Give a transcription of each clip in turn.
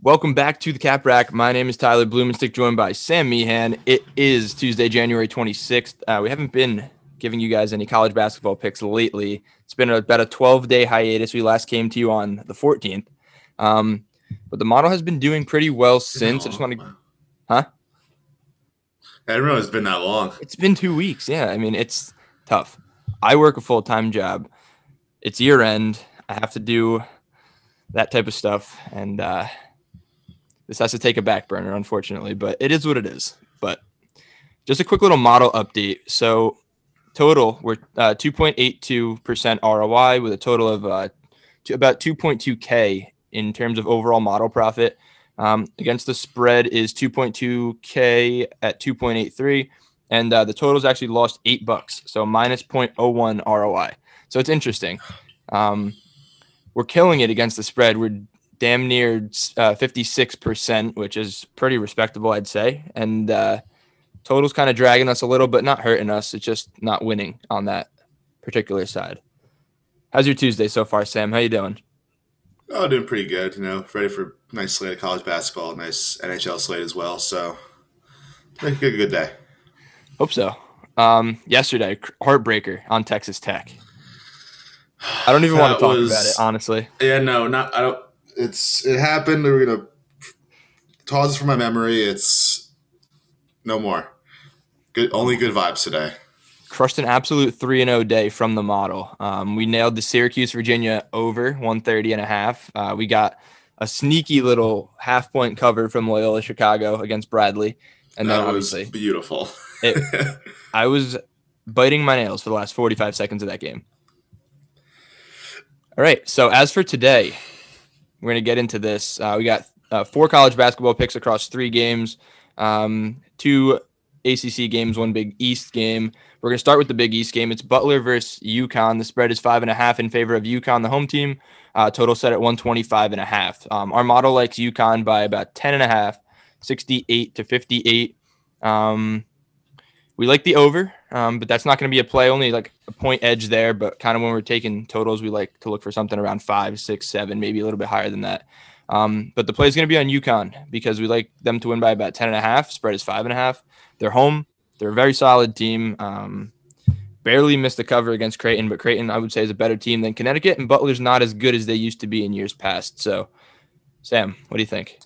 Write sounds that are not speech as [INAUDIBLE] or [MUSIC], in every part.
Welcome back to the Cap Rack. My name is Tyler Blumenstick, joined by Sam Meehan. It is Tuesday, January 26th. Uh, we haven't been giving you guys any college basketball picks lately. It's been about a 12 day hiatus. We last came to you on the 14th. Um, but the model has been doing pretty well since. I just want to, huh? I didn't realize it's been that long. It's been two weeks. Yeah. I mean, it's tough. I work a full time job. It's year end. I have to do that type of stuff. And, uh, this has to take a back burner, unfortunately, but it is what it is. But just a quick little model update. So total, we're uh, 2.82% ROI with a total of uh, about 2.2K in terms of overall model profit. Um, against the spread is 2.2K at 2.83. And uh, the total's actually lost eight bucks. So minus 0.01 ROI. So it's interesting. Um, we're killing it against the spread. We're damn near uh, 56%, which is pretty respectable, I'd say. And uh, total's kind of dragging us a little, but not hurting us. It's just not winning on that particular side. How's your Tuesday so far, Sam? How you doing? Oh, doing pretty good. You know, ready for nice slate of college basketball, nice NHL slate as well. So, make a good, good day. Hope so. Um, yesterday, heartbreaker on Texas Tech. I don't even want to talk was, about it, honestly. Yeah, no, not. I don't it's it happened. We're gonna pause it from my memory. It's no more. Good, only good vibes today. Crushed an absolute 3 0 day from the model. Um, we nailed the Syracuse, Virginia over 130 and a half. Uh, we got a sneaky little half point cover from Loyola Chicago against Bradley. And that then obviously beautiful. it, [LAUGHS] I was biting my nails for the last 45 seconds of that game. All right. So as for today, we're going to get into this. Uh, we got uh, four college basketball picks across three games, um, two ACC games, one Big East game. We're going to start with the Big East game. It's Butler versus UConn. The spread is five and a half in favor of UConn, the home team. Uh, total set at 125 and a half. Um, our model likes UConn by about 10 and a half, 68 to 58. Um, we like the over, um, but that's not going to be a play. Only like a point edge there, but kind of when we're taking totals, we like to look for something around five, six, seven, maybe a little bit higher than that. Um, but the play is going to be on UConn because we like them to win by about 10 and a half. Spread is five and a half. They're home. They're a very solid team. Um, barely missed the cover against Creighton, but Creighton, I would say, is a better team than Connecticut, and Butler's not as good as they used to be in years past. So, Sam, what do you think?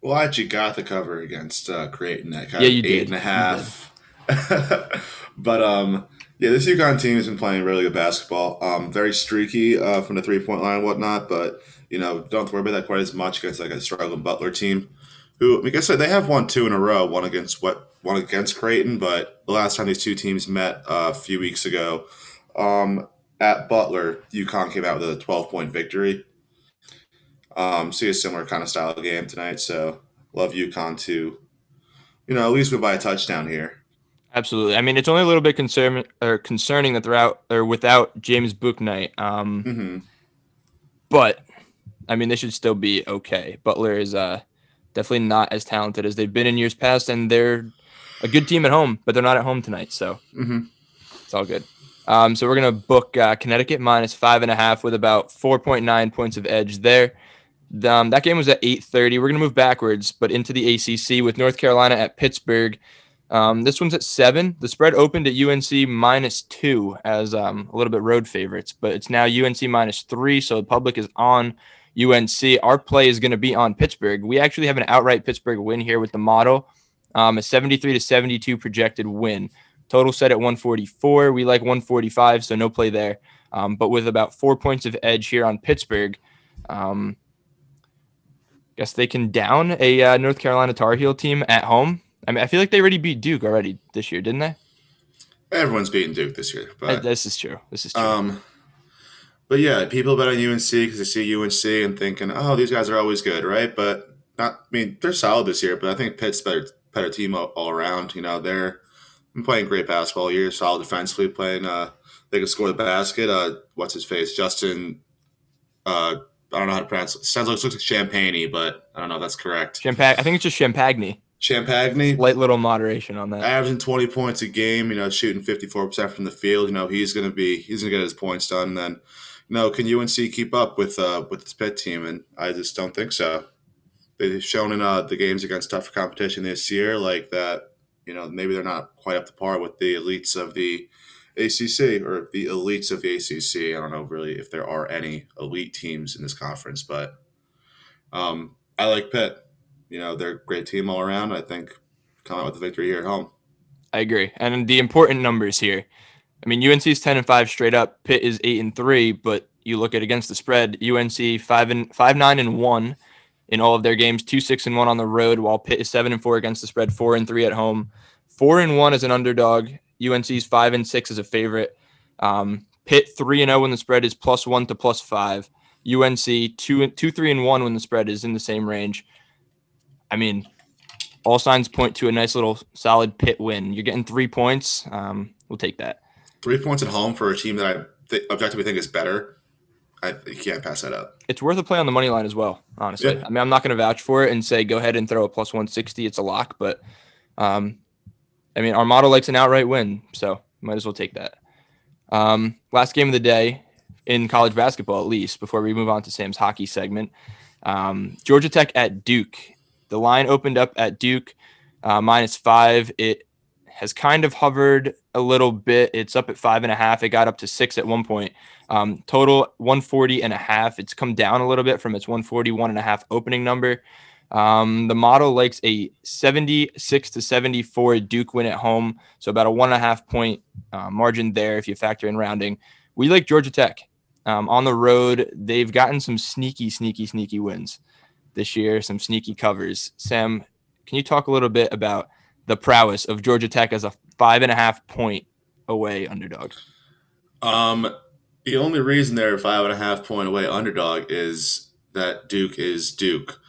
Well, I actually got the cover against uh, Creighton at yeah, you eight did. and a half [LAUGHS] but um, yeah, this UConn team has been playing really good basketball. Um, very streaky uh, from the three point line and whatnot, but you know, don't worry about that quite as much against like a struggling Butler team. Who, like I said, they have won two in a row. One against what one against Creighton, but the last time these two teams met uh, a few weeks ago um, at Butler, UConn came out with a twelve point victory. Um, see a similar kind of style of game tonight. So love UConn to, you know, at least win by a touchdown here. Absolutely. I mean, it's only a little bit concern or concerning that they're out or without James Bouknight. Um, mm-hmm. But I mean, they should still be okay. Butler is uh, definitely not as talented as they've been in years past, and they're a good team at home, but they're not at home tonight, so mm-hmm. it's all good. Um, so we're gonna book uh, Connecticut minus five and a half with about four point nine points of edge there. Um, that game was at eight thirty. We're gonna move backwards, but into the ACC with North Carolina at Pittsburgh. Um, this one's at seven. The spread opened at UNC minus two as um, a little bit road favorites, but it's now UNC minus three. So the public is on UNC. Our play is going to be on Pittsburgh. We actually have an outright Pittsburgh win here with the model, um, a 73 to 72 projected win. Total set at 144. We like 145, so no play there. Um, but with about four points of edge here on Pittsburgh, um, guess they can down a uh, North Carolina Tar Heel team at home. I mean, I feel like they already beat Duke already this year, didn't they? Everyone's beating Duke this year, but this is true. This is true. Um, but yeah, people bet on UNC because they see UNC and thinking, "Oh, these guys are always good, right?" But not. I mean, they're solid this year, but I think Pitt's better, better team all, all around. You know, they're been playing great basketball all year, solid defensively, playing. Uh, they can score the basket. Uh, what's his face? Justin. Uh, I don't know how to pronounce. it. Sounds like looks like Champagne, but I don't know if that's correct. Champagne. I think it's just Champagne. Champagne, light little moderation on that. Averaging twenty points a game, you know, shooting fifty four percent from the field. You know, he's gonna be he's gonna get his points done. And then, you know, can UNC keep up with uh with this Pitt team? And I just don't think so. they've shown in uh, the games against tougher competition this year, like that. You know, maybe they're not quite up to par with the elites of the ACC or the elites of the ACC. I don't know really if there are any elite teams in this conference, but um, I like Pitt. You know, they're a great team all around. I think come out with the victory here at home. I agree, and the important numbers here. I mean, UNC is ten and five straight up. Pitt is eight and three, but you look at against the spread. UNC five and five nine and one in all of their games, two six and one on the road, while Pitt is seven and four against the spread, four and three at home, four and one as an underdog. UNC's five and six as a favorite. Um, Pitt three and zero when the spread is plus one to plus five. UNC two two three and one when the spread is in the same range. I mean, all signs point to a nice little solid Pitt win. You're getting three points. Um, we'll take that. Three points at home for a team that I th- objectively think is better. I can't pass that up. It's worth a play on the money line as well. Honestly, yeah. I mean, I'm not going to vouch for it and say go ahead and throw a plus 160. It's a lock, but um, I mean, our model likes an outright win, so might as well take that. Um, last game of the day in college basketball, at least, before we move on to Sam's hockey segment. Um, Georgia Tech at Duke. The line opened up at Duke uh, minus five. It has kind of hovered a little bit. It's up at five and a half. It got up to six at one point. Um, total 140 and a half. It's come down a little bit from its 141 and a half opening number. Um, the model likes a 76 to 74 Duke win at home. So about a one and a half point uh, margin there if you factor in rounding. We like Georgia Tech. Um, on the road, they've gotten some sneaky, sneaky, sneaky wins this year, some sneaky covers. Sam, can you talk a little bit about the prowess of Georgia Tech as a five and a half point away underdog? Um, the only reason they're a five and a half point away underdog is that Duke is Duke.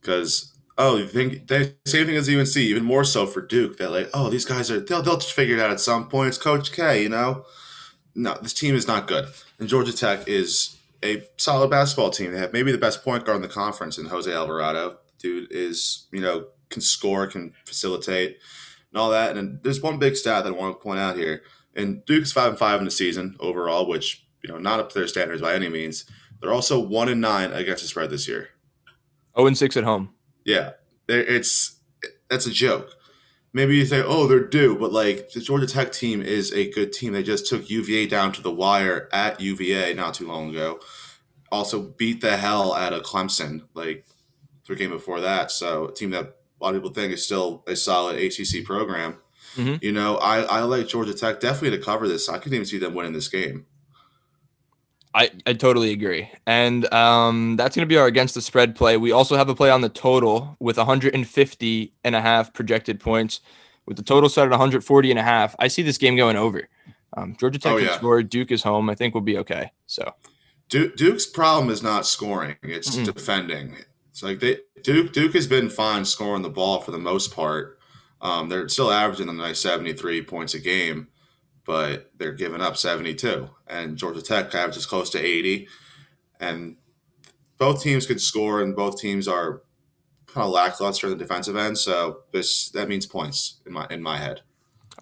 Because oh, you think they same thing as UNC, even more so for Duke. That like, oh, these guys are they'll they'll just figure it out at some point. It's Coach K, you know. No, this team is not good, and Georgia Tech is a solid basketball team. They have maybe the best point guard in the conference in Jose Alvarado. Dude is you know can score, can facilitate, and all that. And there's one big stat that I want to point out here and Duke's five and five in the season overall, which you know not up to their standards by any means. They're also one and nine against the spread this year. Oh and six at home. Yeah, it's that's a joke. Maybe you say, oh, they're due, but like the Georgia Tech team is a good team. They just took UVA down to the wire at UVA not too long ago. Also beat the hell out of Clemson like the game before that. So a team that a lot of people think is still a solid ACC program. Mm-hmm. You know, I, I like Georgia Tech definitely to cover this. I could even see them winning this game. I, I totally agree. And um, that's going to be our against the spread play. We also have a play on the total with 150 and a half projected points. With the total set at 140 and a half, I see this game going over. Um, Georgia Tech oh, yeah. can score. Duke is home. I think we'll be okay. So Duke, Duke's problem is not scoring; it's mm-hmm. defending. It's like they Duke Duke has been fine scoring the ball for the most part. Um, they're still averaging a nice 73 points a game, but they're giving up 72. And Georgia Tech averages close to 80. And both teams could score, and both teams are kind of lackluster in the defensive end. So this that means points in my in my head.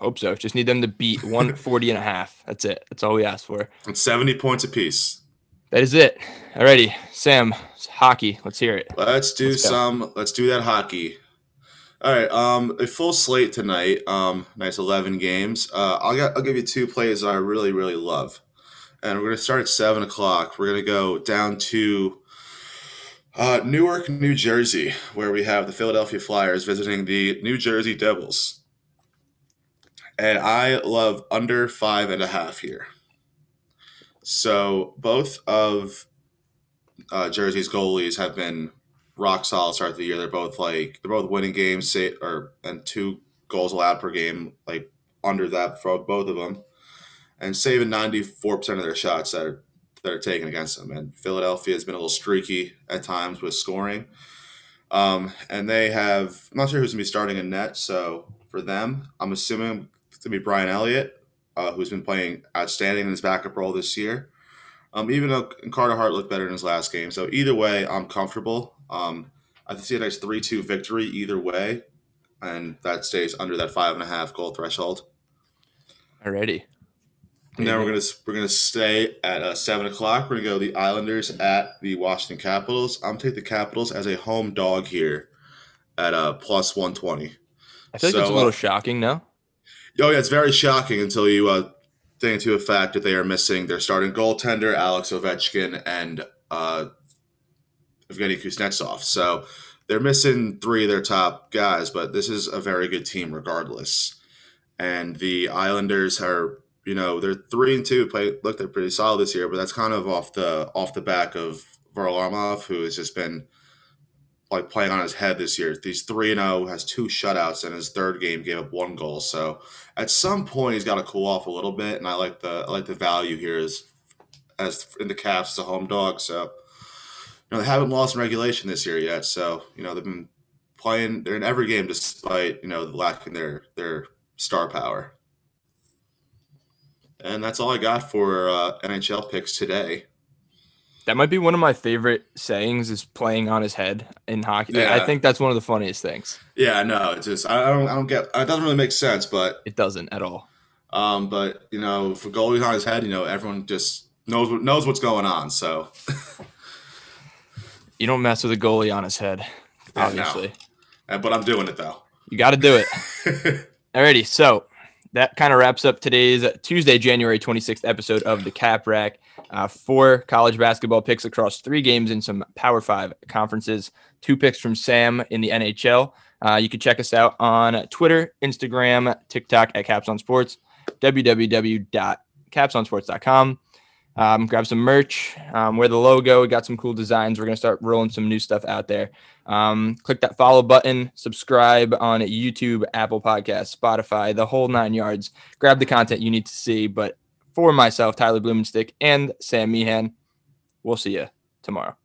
I hope so. Just need them to beat [LAUGHS] 140 and a half. That's it. That's all we ask for. It's 70 points apiece. That is it. Alrighty, Sam, hockey. Let's hear it. Let's do let's some. Let's do that hockey. All right, um, a full slate tonight. Um, nice eleven games. Uh, I'll get, I'll give you two plays I really really love, and we're gonna start at seven o'clock. We're gonna go down to uh, Newark, New Jersey, where we have the Philadelphia Flyers visiting the New Jersey Devils, and I love under five and a half here. So both of uh, Jersey's goalies have been rock solid start of the year. They're both like they're both winning games, say, or and two goals allowed per game, like under that for both of them, and saving ninety four percent of their shots that are that are taken against them. And Philadelphia has been a little streaky at times with scoring. Um, and they have I'm not sure who's gonna be starting in net. So for them, I'm assuming it's gonna be Brian Elliott, uh, who's been playing outstanding in his backup role this year. Um, even though Carter Hart looked better in his last game. So either way, I'm comfortable. Um, I see a nice three-two victory either way, and that stays under that five and a half goal threshold. Alrighty. And then we're gonna we're gonna stay at uh, seven o'clock. We're gonna go the Islanders at the Washington Capitals. I'm taking the Capitals as a home dog here at uh plus one twenty. I feel like it's a little uh, shocking, no? Oh yeah, it's very shocking until you uh, think into a fact that they are missing their starting goaltender Alex Ovechkin and uh, Evgeny Kuznetsov. So they're missing three of their top guys, but this is a very good team regardless. And the Islanders are, you know, they're three and two. Play look, they're pretty solid this year, but that's kind of off the off the back of Varlamov, who has just been like playing on his head this year. He's three and zero, oh, has two shutouts, and his third game gave up one goal. So at some point, he's got to cool off a little bit. And I like the I like the value here is as in the Caps, the home dog. So know they haven't lost in regulation this year yet. So you know they've been playing. They're in every game despite you know lacking their their star power. And that's all I got for uh, NHL picks today. That might be one of my favorite sayings is playing on his head in hockey. Yeah. I think that's one of the funniest things. Yeah, no, it's just I don't I don't get it doesn't really make sense, but it doesn't at all. Um, but you know, for goalies on his head, you know, everyone just knows what knows what's going on. So [LAUGHS] you don't mess with a goalie on his head, obviously. No. But I'm doing it though. You got to do it. [LAUGHS] Alrighty, so that kind of wraps up today's Tuesday, January 26th episode of the Cap Rack. Uh, four college basketball picks across three games in some Power Five conferences. Two picks from Sam in the NHL. Uh, you can check us out on Twitter, Instagram, TikTok at Caps on Sports, www.capsonsports.com. Um, grab some merch. Um, wear the logo. We got some cool designs. We're gonna start rolling some new stuff out there. Um, click that follow button. Subscribe on YouTube, Apple Podcasts, Spotify, the whole nine yards. Grab the content you need to see. But for myself, Tyler Blumenstick, and Sam Meehan, we'll see you tomorrow.